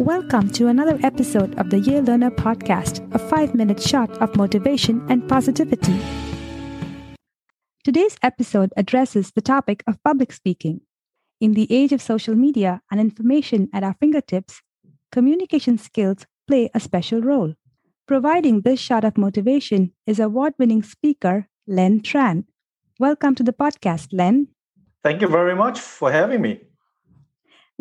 Welcome to another episode of the Yale Learner Podcast, a five minute shot of motivation and positivity. Today's episode addresses the topic of public speaking. In the age of social media and information at our fingertips, communication skills play a special role. Providing this shot of motivation is award winning speaker Len Tran. Welcome to the podcast, Len. Thank you very much for having me.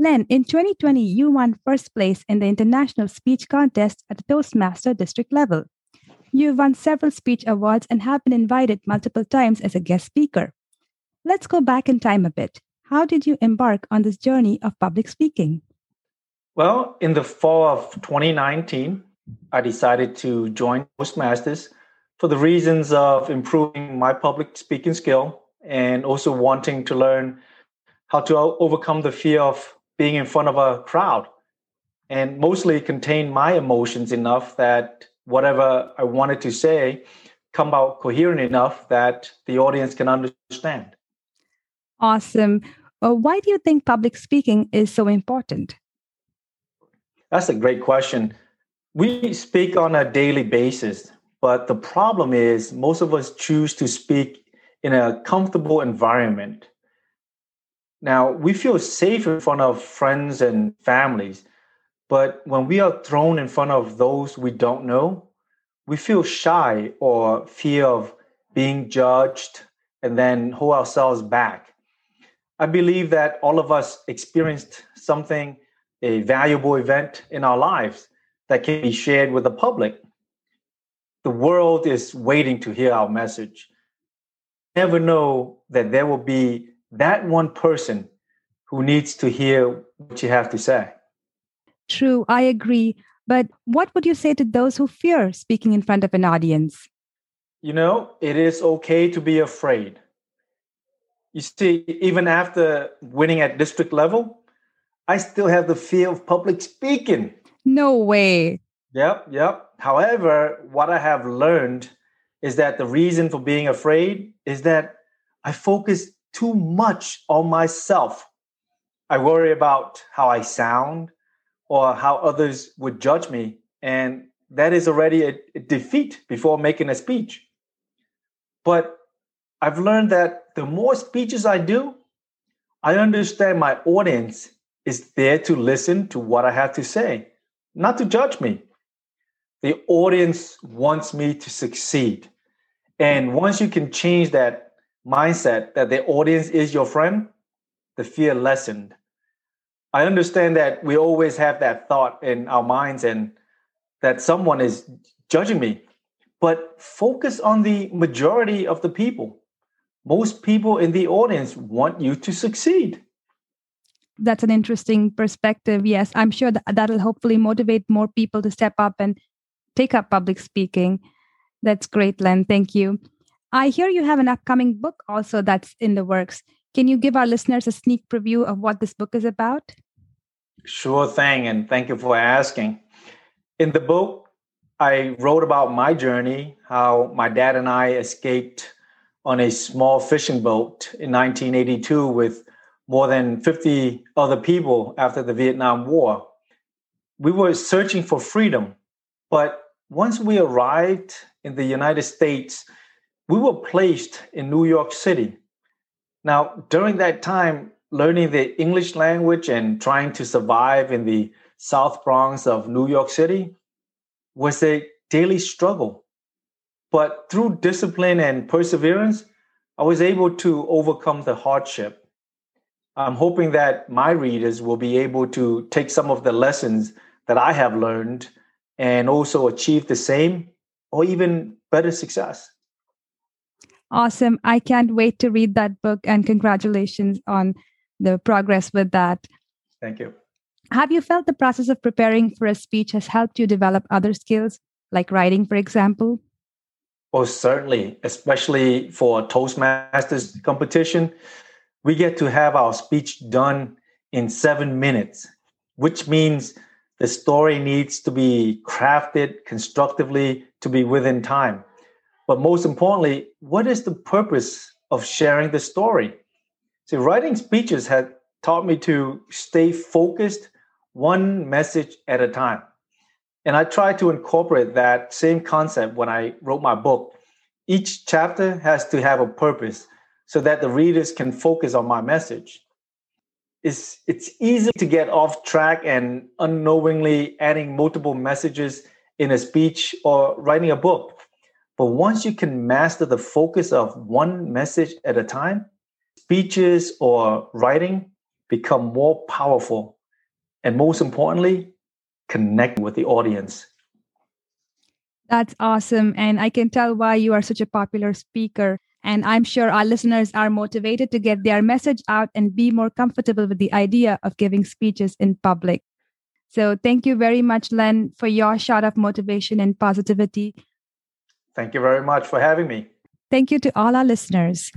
Len, in 2020, you won first place in the International Speech Contest at the Toastmaster district level. You've won several speech awards and have been invited multiple times as a guest speaker. Let's go back in time a bit. How did you embark on this journey of public speaking? Well, in the fall of 2019, I decided to join Toastmasters for the reasons of improving my public speaking skill and also wanting to learn how to overcome the fear of being in front of a crowd and mostly contain my emotions enough that whatever I wanted to say come out coherent enough that the audience can understand. Awesome. Uh, why do you think public speaking is so important? That's a great question. We speak on a daily basis, but the problem is most of us choose to speak in a comfortable environment now, we feel safe in front of friends and families, but when we are thrown in front of those we don't know, we feel shy or fear of being judged and then hold ourselves back. I believe that all of us experienced something, a valuable event in our lives that can be shared with the public. The world is waiting to hear our message. Never know that there will be that one person who needs to hear what you have to say. True, I agree. But what would you say to those who fear speaking in front of an audience? You know, it is okay to be afraid. You see, even after winning at district level, I still have the fear of public speaking. No way. Yep, yep. However, what I have learned is that the reason for being afraid is that I focus too much on myself. I worry about how I sound or how others would judge me. And that is already a, a defeat before making a speech. But I've learned that the more speeches I do, I understand my audience is there to listen to what I have to say, not to judge me. The audience wants me to succeed. And once you can change that mindset that the audience is your friend, the fear lessened. I understand that we always have that thought in our minds and that someone is judging me, but focus on the majority of the people. Most people in the audience want you to succeed. That's an interesting perspective. Yes, I'm sure that that'll hopefully motivate more people to step up and take up public speaking. That's great, Len. Thank you. I hear you have an upcoming book also that's in the works. Can you give our listeners a sneak preview of what this book is about? Sure thing. And thank you for asking. In the book, I wrote about my journey, how my dad and I escaped on a small fishing boat in 1982 with more than 50 other people after the Vietnam War. We were searching for freedom, but once we arrived in the United States, we were placed in New York City. Now, during that time, learning the English language and trying to survive in the South Bronx of New York City was a daily struggle. But through discipline and perseverance, I was able to overcome the hardship. I'm hoping that my readers will be able to take some of the lessons that I have learned and also achieve the same or even better success. Awesome. I can't wait to read that book and congratulations on the progress with that. Thank you. Have you felt the process of preparing for a speech has helped you develop other skills, like writing, for example? Oh, certainly, especially for Toastmasters competition. We get to have our speech done in seven minutes, which means the story needs to be crafted constructively to be within time. But most importantly, what is the purpose of sharing the story? See, writing speeches had taught me to stay focused one message at a time. And I try to incorporate that same concept when I wrote my book. Each chapter has to have a purpose so that the readers can focus on my message. It's, it's easy to get off track and unknowingly adding multiple messages in a speech or writing a book. But once you can master the focus of one message at a time, speeches or writing become more powerful. And most importantly, connect with the audience. That's awesome. And I can tell why you are such a popular speaker. And I'm sure our listeners are motivated to get their message out and be more comfortable with the idea of giving speeches in public. So thank you very much, Len, for your shot of motivation and positivity. Thank you very much for having me. Thank you to all our listeners.